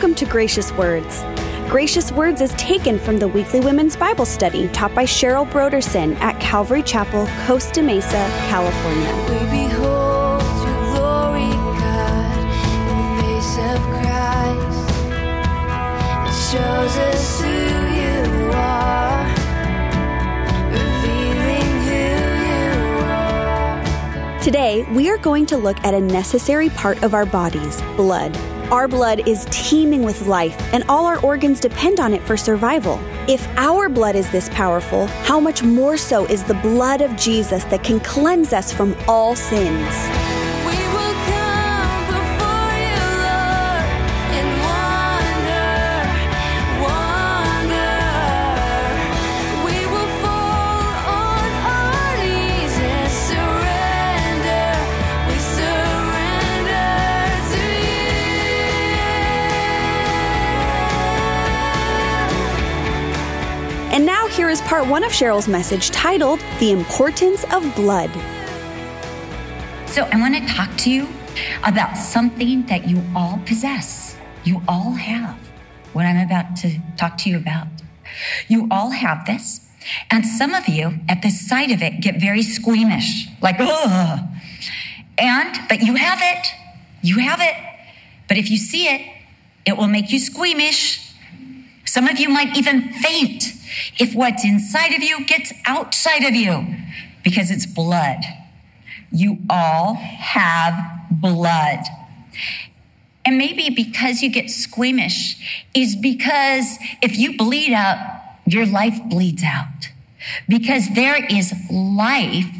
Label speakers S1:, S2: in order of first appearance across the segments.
S1: Welcome to Gracious Words. Gracious Words is taken from the weekly women's Bible study taught by Cheryl Brodersen at Calvary Chapel, Costa Mesa, California.
S2: We behold your glory, God, in the face of Christ. It shows us who you are, revealing who you are.
S1: Today, we are going to look at a necessary part of our bodies blood. Our blood is teeming with life, and all our organs depend on it for survival. If our blood is this powerful, how much more so is the blood of Jesus that can cleanse us from all sins? Here is part one of Cheryl's message titled The Importance of Blood.
S3: So, I want to talk to you about something that you all possess. You all have what I'm about to talk to you about. You all have this. And some of you, at the sight of it, get very squeamish, like, ugh. And, but you have it. You have it. But if you see it, it will make you squeamish. Some of you might even faint if what's inside of you gets outside of you because it's blood. You all have blood. And maybe because you get squeamish is because if you bleed out, your life bleeds out. Because there is life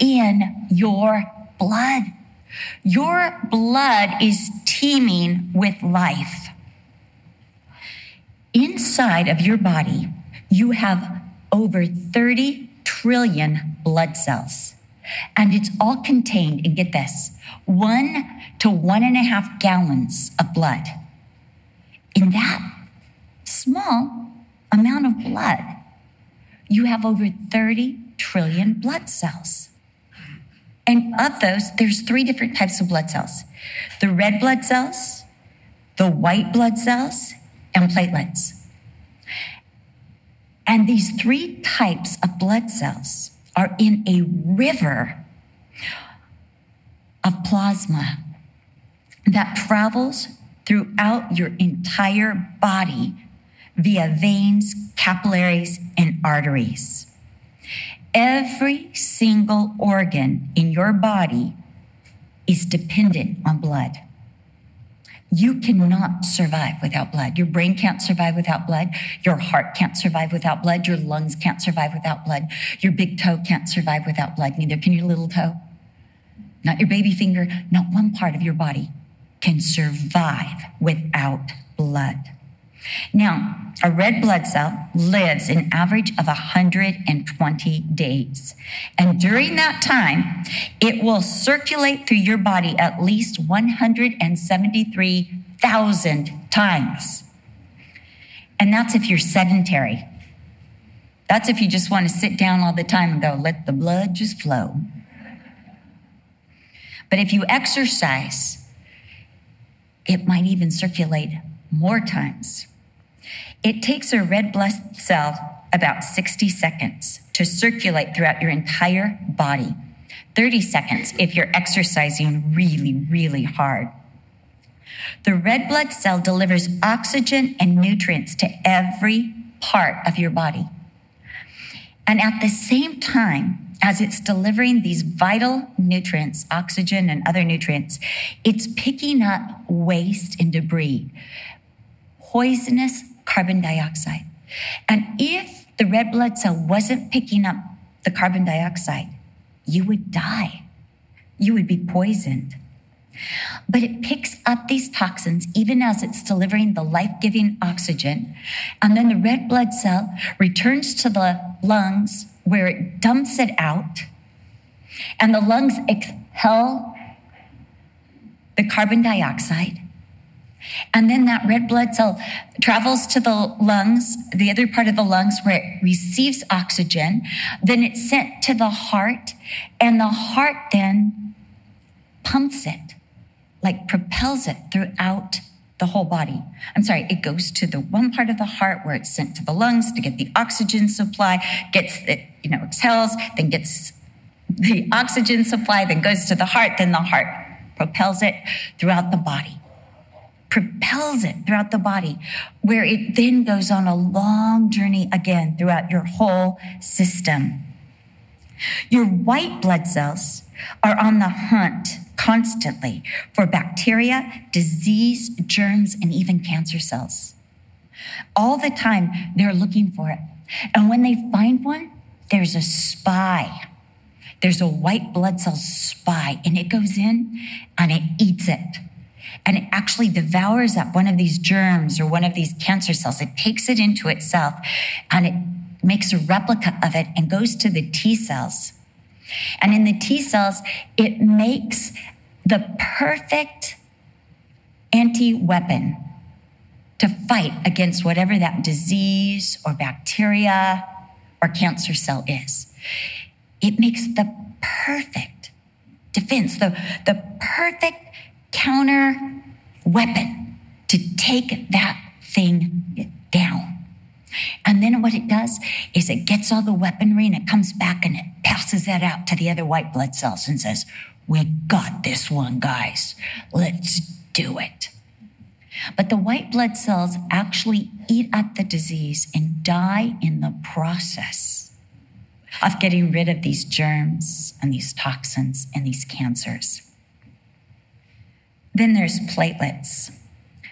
S3: in your blood. Your blood is teeming with life. Inside of your body, you have over 30 trillion blood cells. And it's all contained, and get this, one to one and a half gallons of blood. In that small amount of blood, you have over 30 trillion blood cells. And of those, there's three different types of blood cells the red blood cells, the white blood cells, and platelets. And these three types of blood cells are in a river of plasma that travels throughout your entire body via veins, capillaries, and arteries. Every single organ in your body is dependent on blood. You cannot survive without blood. Your brain can't survive without blood. Your heart can't survive without blood. Your lungs can't survive without blood. Your big toe can't survive without blood. Neither can your little toe. Not your baby finger. Not one part of your body can survive without blood. Now, a red blood cell lives an average of 120 days. And during that time, it will circulate through your body at least 173,000 times. And that's if you're sedentary. That's if you just want to sit down all the time and go, let the blood just flow. But if you exercise, it might even circulate more times. It takes a red blood cell about 60 seconds to circulate throughout your entire body. 30 seconds if you're exercising really, really hard. The red blood cell delivers oxygen and nutrients to every part of your body. And at the same time, as it's delivering these vital nutrients, oxygen and other nutrients, it's picking up waste and debris, poisonous carbon dioxide. And if the red blood cell wasn't picking up the carbon dioxide, you would die. You would be poisoned. But it picks up these toxins even as it's delivering the life giving oxygen. And then the red blood cell returns to the lungs where it dumps it out. And the lungs exhale the carbon dioxide. And then that red blood cell travels to the lungs, the other part of the lungs where it receives oxygen. Then it's sent to the heart, and the heart then pumps it, like propels it throughout the whole body. I'm sorry, it goes to the one part of the heart where it's sent to the lungs to get the oxygen supply, gets it, you know, exhales, then gets the oxygen supply, then goes to the heart, then the heart propels it throughout the body. Propels it throughout the body, where it then goes on a long journey again throughout your whole system. Your white blood cells are on the hunt constantly for bacteria, disease, germs, and even cancer cells. All the time, they're looking for it. And when they find one, there's a spy. There's a white blood cell spy, and it goes in and it eats it. And it actually devours up one of these germs or one of these cancer cells. It takes it into itself and it makes a replica of it and goes to the T cells. And in the T cells, it makes the perfect anti weapon to fight against whatever that disease or bacteria or cancer cell is. It makes the perfect defense, the, the perfect counter weapon to take that thing down. And then what it does is it gets all the weaponry and it comes back and it passes that out to the other white blood cells and says, We got this one, guys. Let's do it. But the white blood cells actually eat up the disease and die in the process of getting rid of these germs and these toxins and these cancers. Then there's platelets.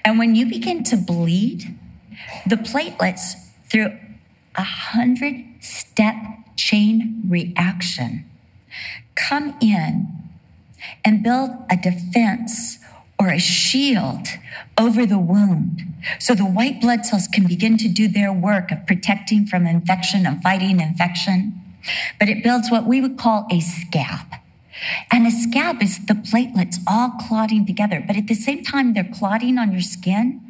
S3: And when you begin to bleed, the platelets through a hundred step chain reaction come in and build a defense or a shield over the wound so the white blood cells can begin to do their work of protecting from infection and fighting infection. But it builds what we would call a scab. Is the platelets all clotting together. But at the same time, they're clotting on your skin.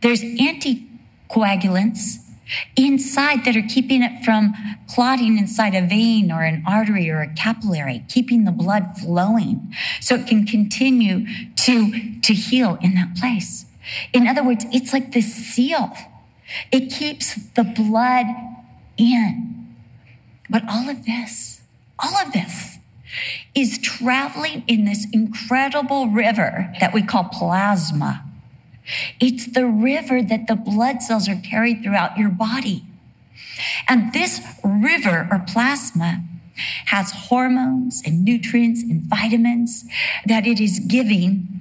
S3: There's anticoagulants inside that are keeping it from clotting inside a vein or an artery or a capillary, keeping the blood flowing so it can continue to, to heal in that place. In other words, it's like the seal. It keeps the blood in. But all of this, all of this is traveling in this incredible river that we call plasma. It's the river that the blood cells are carried throughout your body. And this river or plasma has hormones and nutrients and vitamins that it is giving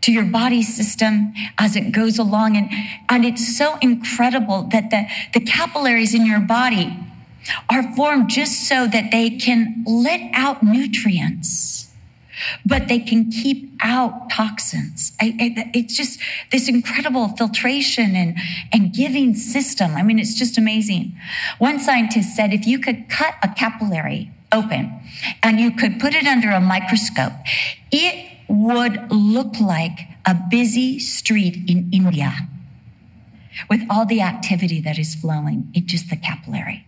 S3: to your body system as it goes along. And, and it's so incredible that the, the capillaries in your body are formed just so that they can let out nutrients but they can keep out toxins. I, I, it's just this incredible filtration and, and giving system. I mean, it's just amazing. One scientist said if you could cut a capillary open and you could put it under a microscope, it would look like a busy street in India with all the activity that is flowing in just the capillary.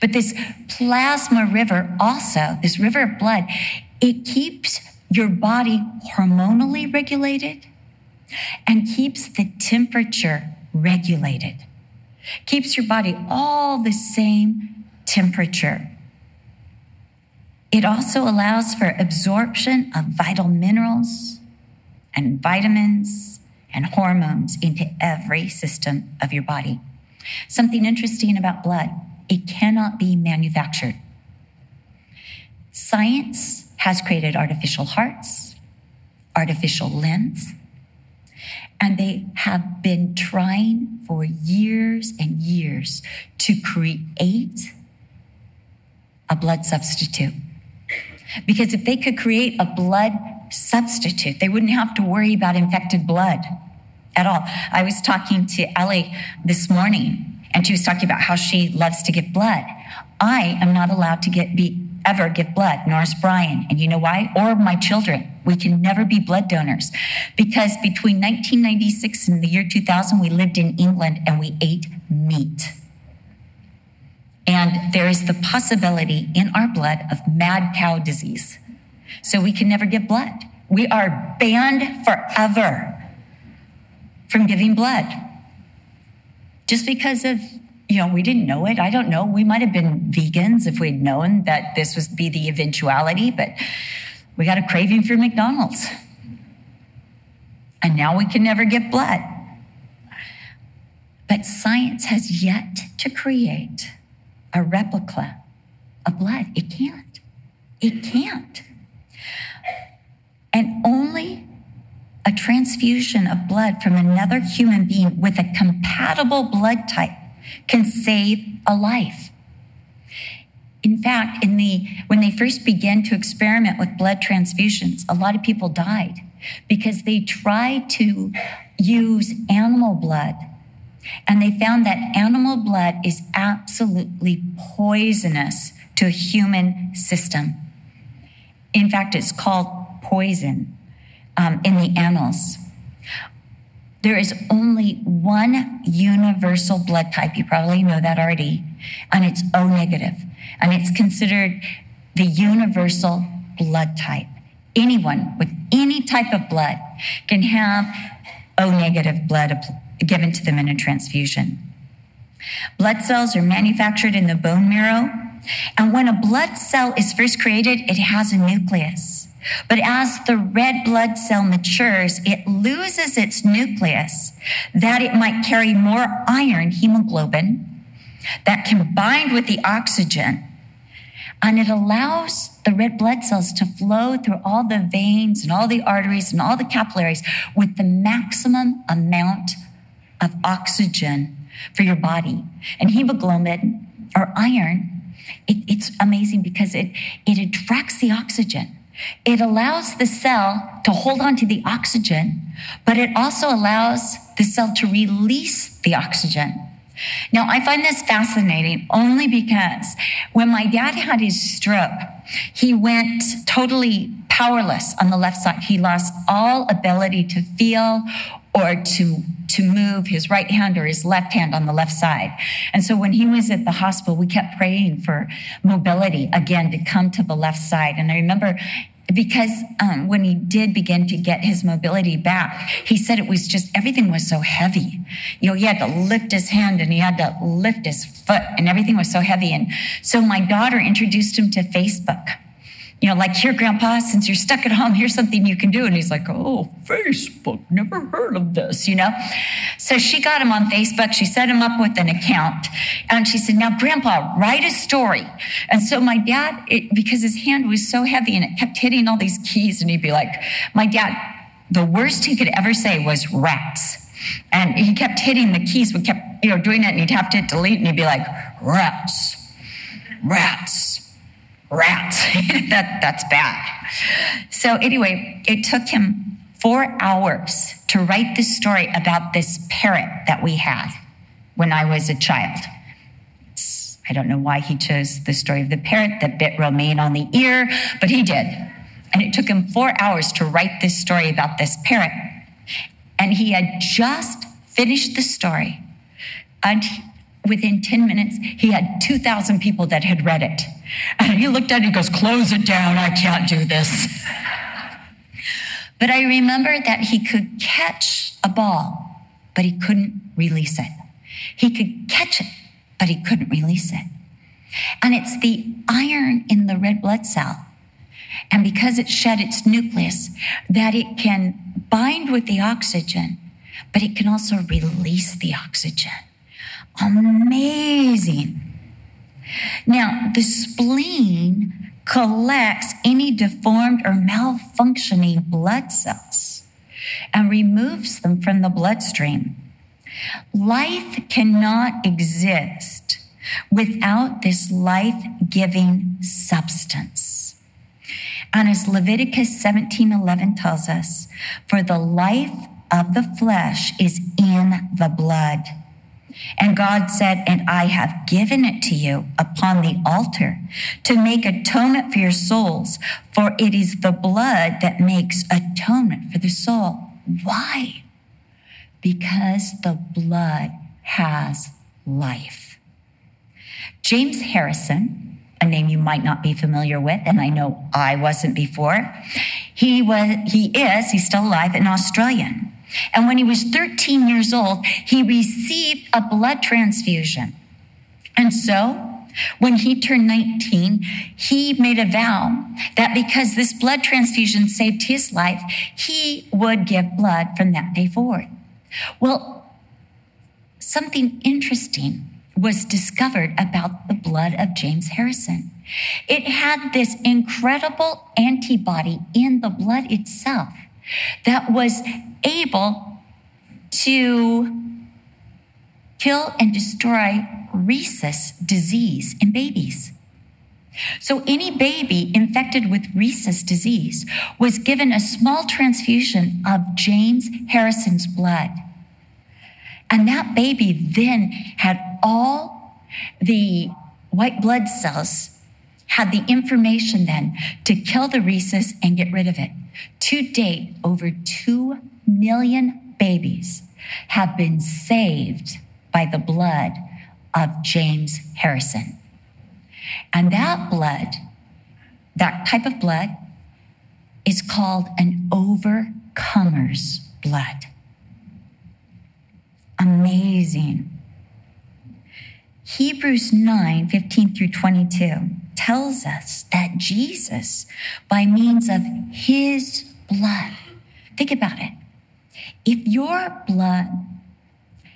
S3: But this plasma river also, this river of blood, it keeps your body hormonally regulated and keeps the temperature regulated. Keeps your body all the same temperature. It also allows for absorption of vital minerals and vitamins and hormones into every system of your body. Something interesting about blood, it cannot be manufactured. Science has created artificial hearts, artificial limbs, and they have been trying for years and years to create a blood substitute. Because if they could create a blood substitute, they wouldn't have to worry about infected blood at all. I was talking to Ellie this morning, and she was talking about how she loves to give blood. I am not allowed to get be ever give blood, nor is Brian. And you know why? Or my children. We can never be blood donors because between 1996 and the year 2000, we lived in England and we ate meat. And there is the possibility in our blood of mad cow disease. So we can never give blood. We are banned forever from giving blood. Just because of, you know, we didn't know it. I don't know. We might have been vegans if we'd known that this would be the eventuality, but we got a craving for McDonald's. And now we can never get blood. But science has yet to create a replica of blood. It can't. It can't. And only a transfusion of blood from another human being with a compatible blood type can save a life. In fact, in the when they first began to experiment with blood transfusions, a lot of people died because they tried to use animal blood and they found that animal blood is absolutely poisonous to a human system. In fact, it's called poison um, in the annals. There is only one universal blood type. You probably know that already. And it's O negative. And it's considered the universal blood type. Anyone with any type of blood can have O negative blood given to them in a transfusion. Blood cells are manufactured in the bone marrow. And when a blood cell is first created, it has a nucleus. But as the red blood cell matures, it loses its nucleus that it might carry more iron, hemoglobin, that can bind with the oxygen. And it allows the red blood cells to flow through all the veins and all the arteries and all the capillaries with the maximum amount of oxygen for your body. And hemoglobin or iron, it, it's amazing because it, it attracts the oxygen. It allows the cell to hold on to the oxygen, but it also allows the cell to release the oxygen. Now, I find this fascinating only because when my dad had his stroke, he went totally powerless on the left side. He lost all ability to feel or to to move his right hand or his left hand on the left side. And so when he was at the hospital, we kept praying for mobility again to come to the left side. And I remember because um, when he did begin to get his mobility back, he said it was just everything was so heavy. You know, he had to lift his hand and he had to lift his foot, and everything was so heavy. And so my daughter introduced him to Facebook you know, like, here, grandpa, since you're stuck at home, here's something you can do. And he's like, oh, Facebook, never heard of this, you know? So she got him on Facebook. She set him up with an account. And she said, now, grandpa, write a story. And so my dad, it, because his hand was so heavy and it kept hitting all these keys, and he'd be like, my dad, the worst he could ever say was rats. And he kept hitting the keys, we kept, you know, doing it, and he'd have to delete, and he'd be like, rats, rats rats. that, that's bad. So, anyway, it took him four hours to write this story about this parrot that we had when I was a child. I don't know why he chose the story of the parrot that bit Romaine on the ear, but he did. And it took him four hours to write this story about this parrot. And he had just finished the story. And within 10 minutes, he had 2,000 people that had read it. And he looked at it and goes, Close it down. I can't do this. but I remember that he could catch a ball, but he couldn't release it. He could catch it, but he couldn't release it. And it's the iron in the red blood cell. And because it shed its nucleus, that it can bind with the oxygen, but it can also release the oxygen. Amazing. Now, the spleen collects any deformed or malfunctioning blood cells and removes them from the bloodstream. Life cannot exist without this life giving substance. And as Leviticus 17:11 tells us, for the life of the flesh is in the blood. And God said, And I have given it to you upon the altar to make atonement for your souls, for it is the blood that makes atonement for the soul. Why? Because the blood has life. James Harrison, a name you might not be familiar with, and I know I wasn't before, he was, he is, he's still alive, an Australian. And when he was 13 years old, he received a blood transfusion. And so, when he turned 19, he made a vow that because this blood transfusion saved his life, he would give blood from that day forward. Well, something interesting was discovered about the blood of James Harrison. It had this incredible antibody in the blood itself that was able to kill and destroy rhesus disease in babies. So any baby infected with rhesus disease was given a small transfusion of James Harrison's blood. And that baby then had all the white blood cells had the information then to kill the rhesus and get rid of it. To date, over 2 million babies have been saved by the blood of James Harrison. And that blood, that type of blood, is called an overcomer's blood. Amazing. Hebrews 9 15 through 22 tells us that Jesus, by means of his blood, think about it. If your blood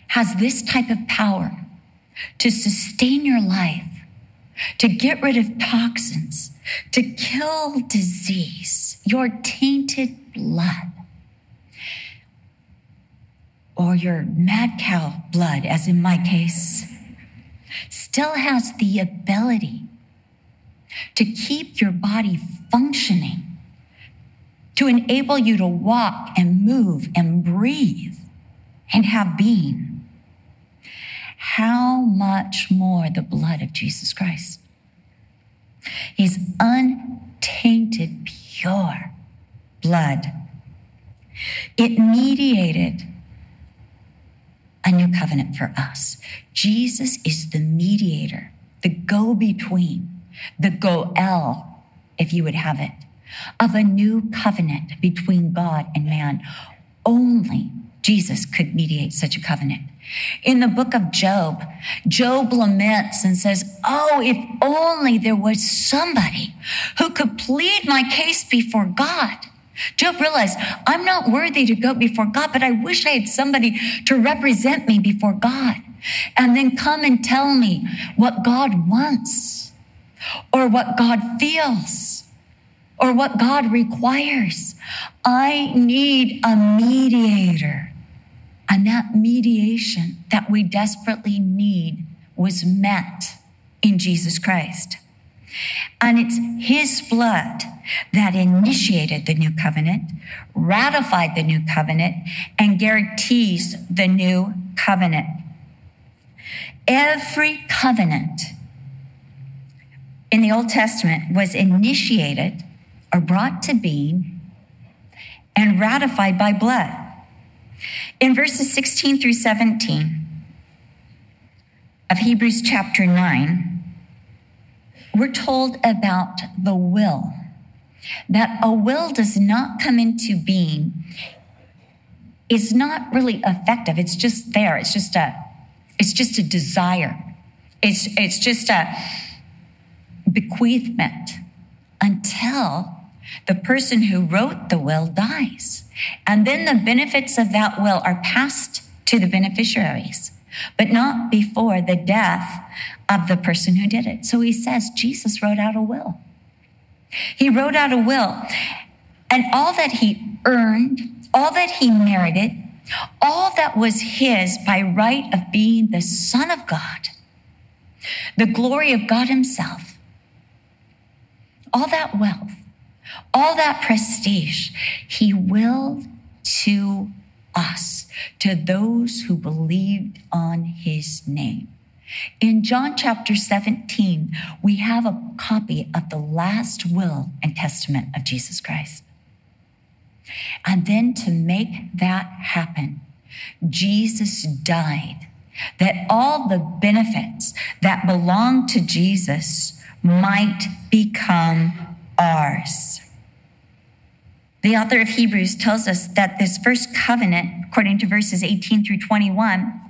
S3: has this type of power to sustain your life, to get rid of toxins, to kill disease, your tainted blood, or your mad cow blood, as in my case, still has the ability to keep your body functioning, to enable you to walk and move and breathe and have being. How much more the blood of Jesus Christ? His untainted, pure blood. It mediated a new covenant for us. Jesus is the mediator, the go between, the goel, if you would have it, of a new covenant between God and man. Only Jesus could mediate such a covenant. In the book of Job, Job laments and says, Oh, if only there was somebody who could plead my case before God. Job realized, I'm not worthy to go before God, but I wish I had somebody to represent me before God and then come and tell me what God wants or what God feels or what God requires. I need a mediator. And that mediation that we desperately need was met in Jesus Christ. And it's his blood that initiated the new covenant, ratified the new covenant, and guarantees the new covenant. Every covenant in the Old Testament was initiated or brought to being and ratified by blood. In verses 16 through 17 of Hebrews chapter 9, we're told about the will. That a will does not come into being is not really effective. It's just there. It's just a it's just a desire. It's it's just a bequeathment until the person who wrote the will dies. And then the benefits of that will are passed to the beneficiaries, but not before the death of the person who did it. So he says Jesus wrote out a will. He wrote out a will, and all that he earned, all that he merited, all that was his by right of being the Son of God, the glory of God Himself, all that wealth, all that prestige, He willed to us, to those who believed on His name. In John chapter 17, we have a copy of the last will and testament of Jesus Christ. And then to make that happen, Jesus died that all the benefits that belong to Jesus might become ours. The author of Hebrews tells us that this first covenant, according to verses 18 through 21,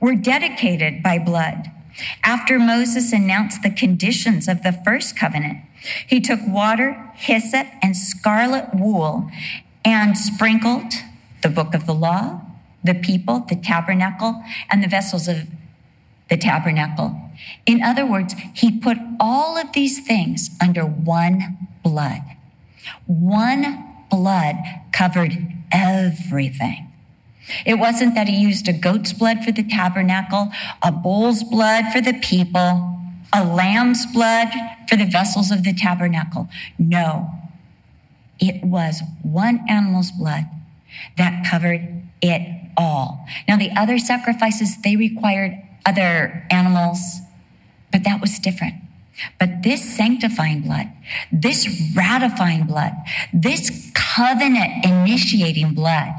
S3: were dedicated by blood. After Moses announced the conditions of the first covenant, he took water, hyssop, and scarlet wool and sprinkled the book of the law, the people, the tabernacle, and the vessels of the tabernacle. In other words, he put all of these things under one blood. One blood covered everything. It wasn't that he used a goat's blood for the tabernacle, a bull's blood for the people, a lamb's blood for the vessels of the tabernacle. No, it was one animal's blood that covered it all. Now, the other sacrifices, they required other animals, but that was different. But this sanctifying blood, this ratifying blood, this covenant initiating blood,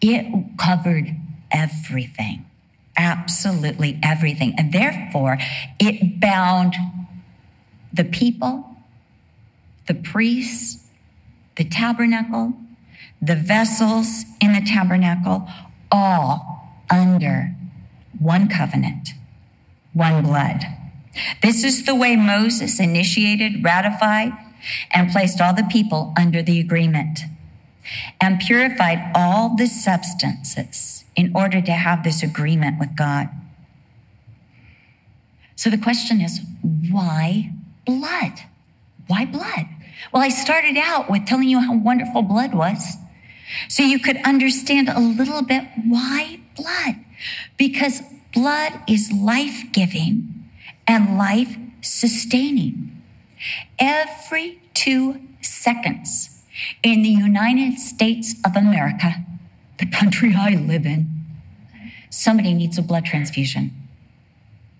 S3: it covered everything, absolutely everything. And therefore, it bound the people, the priests, the tabernacle, the vessels in the tabernacle, all under one covenant, one blood. This is the way Moses initiated, ratified, and placed all the people under the agreement and purified all the substances in order to have this agreement with God. So the question is, why blood? Why blood? Well, I started out with telling you how wonderful blood was. So you could understand a little bit why blood. Because blood is life giving and life sustaining. Every two seconds, in the United States of America, the country I live in, somebody needs a blood transfusion.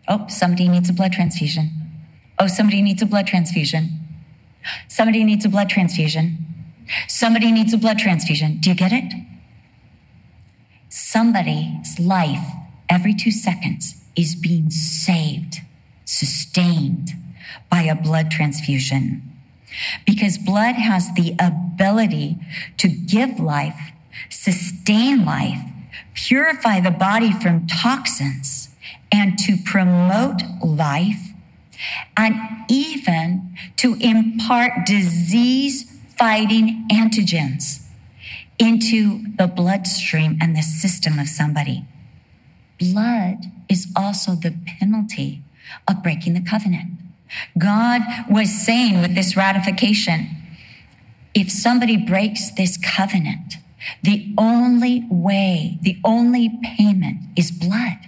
S3: Oh, somebody needs a blood transfusion. Oh, somebody needs a blood transfusion. Somebody needs a blood transfusion. Somebody needs a blood transfusion. Do you get it? Somebody's life every two seconds is being saved, sustained by a blood transfusion because blood has the ability to give life, sustain life, purify the body from toxins, and to promote life, and even to impart disease fighting antigens into the bloodstream and the system of somebody. Blood is also the penalty of breaking the covenant. God was saying with this ratification, if somebody breaks this covenant, the only way, the only payment is blood.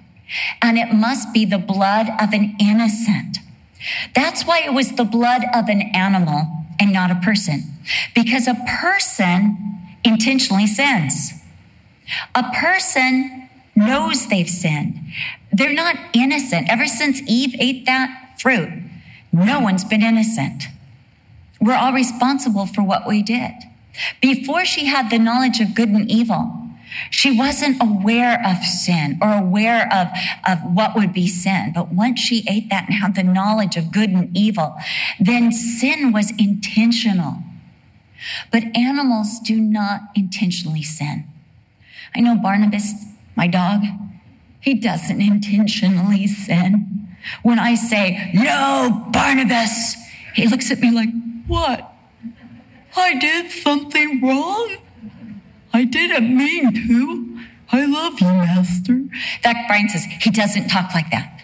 S3: And it must be the blood of an innocent. That's why it was the blood of an animal and not a person. Because a person intentionally sins. A person knows they've sinned. They're not innocent. Ever since Eve ate that fruit, no one's been innocent. We're all responsible for what we did. Before she had the knowledge of good and evil, she wasn't aware of sin or aware of, of what would be sin. But once she ate that and had the knowledge of good and evil, then sin was intentional. But animals do not intentionally sin. I know Barnabas, my dog, he doesn't intentionally sin. When I say, no, Barnabas, he looks at me like, what? I did something wrong? I didn't mean to. I love you, Master. In Brian says he doesn't talk like that.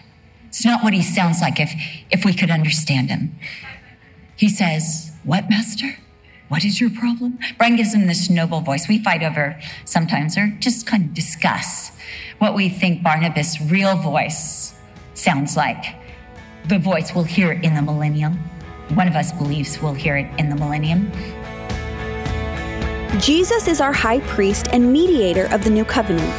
S3: It's not what he sounds like if, if we could understand him. He says, What, Master? What is your problem? Brian gives him this noble voice. We fight over sometimes or just kind of discuss what we think Barnabas' real voice sounds like. The voice we'll hear in the millennium. One of us believes we'll hear it in the millennium.
S1: Jesus is our high priest and mediator of the new covenant.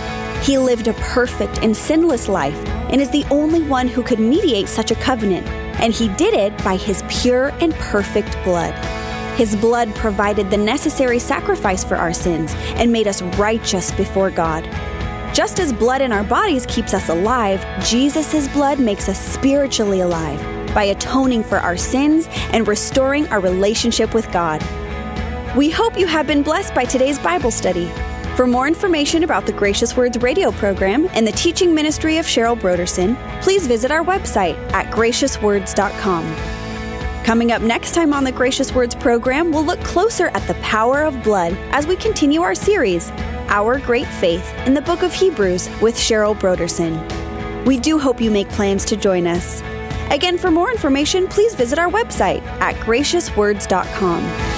S1: He lived a perfect and sinless life and is the only one who could mediate such a covenant, and he did it by his pure and perfect blood. His blood provided the necessary sacrifice for our sins and made us righteous before God. Just as blood in our bodies keeps us alive, Jesus' blood makes us spiritually alive by atoning for our sins and restoring our relationship with God. We hope you have been blessed by today's Bible study. For more information about the Gracious Words radio program and the teaching ministry of Cheryl Brodersen, please visit our website at graciouswords.com. Coming up next time on the Gracious Words program, we'll look closer at the power of blood as we continue our series, Our Great Faith, in the book of Hebrews with Cheryl Brodersen. We do hope you make plans to join us. Again, for more information, please visit our website at graciouswords.com.